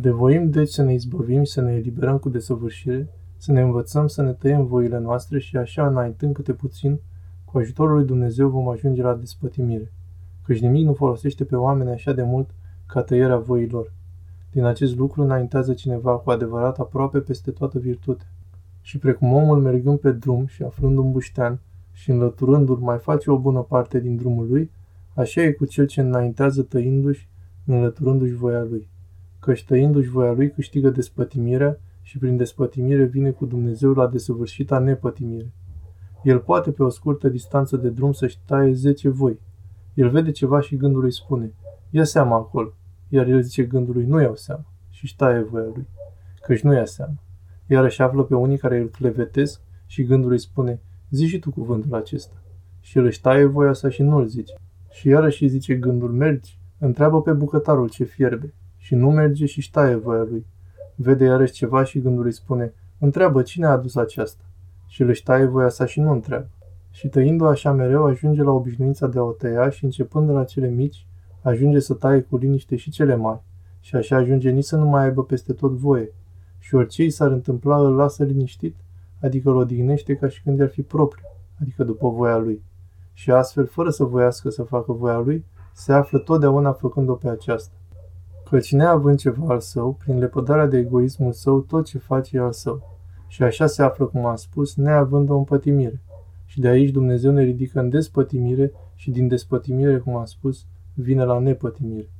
De voim deci să ne izbăvim și să ne eliberăm cu desăvârșire, să ne învățăm să ne tăiem voile noastre și așa, înaintând câte puțin, cu ajutorul lui Dumnezeu vom ajunge la despătimire, căci nimic nu folosește pe oameni așa de mult ca tăierea voilor. Din acest lucru înaintează cineva cu adevărat aproape peste toată virtute. Și precum omul mergând pe drum și aflând un buștean și înlăturându-l mai face o bună parte din drumul lui, așa e cu cel ce înaintează tăindu-și, înlăturându-și voia lui. Căci tăindu-și voia lui câștigă despătimirea și prin despătimire vine cu Dumnezeu la desăvârșita nepătimire. El poate pe o scurtă distanță de drum să-și taie zece voi. El vede ceva și gândul îi spune, ia seama acolo. Iar el zice gândului, nu iau seama. Și își taie voia lui, căci nu ia seama. Iar își află pe unii care îl clevetesc și gândul îi spune, zi și tu cuvântul acesta. Și el își taie voia sa și nu îl zice. Și iarăși îi zice gândul, mergi, întreabă pe bucătarul ce fierbe. Și nu merge și își ștaie voia lui. Vede iarăși ceva și gândul îi spune, întreabă cine a adus aceasta și își ștaie voia sa și nu întreabă. Și tăindu așa mereu, ajunge la obișnuința de a o tăia și începând de la cele mici, ajunge să taie cu liniște și cele mari. Și așa ajunge nici să nu mai aibă peste tot voie. Și orice i s-ar întâmpla îl lasă liniștit, adică îl odihnește ca și când ar fi propriu, adică după voia lui. Și astfel, fără să voiască să facă voia lui, se află totdeauna făcând-o pe aceasta. Căci neavând ceva al său, prin lepădarea de egoismul său, tot ce face e al său. Și așa se află, cum am spus, neavând o împătimire. Și de aici Dumnezeu ne ridică în despătimire și din despătimire, cum am spus, vine la nepătimire.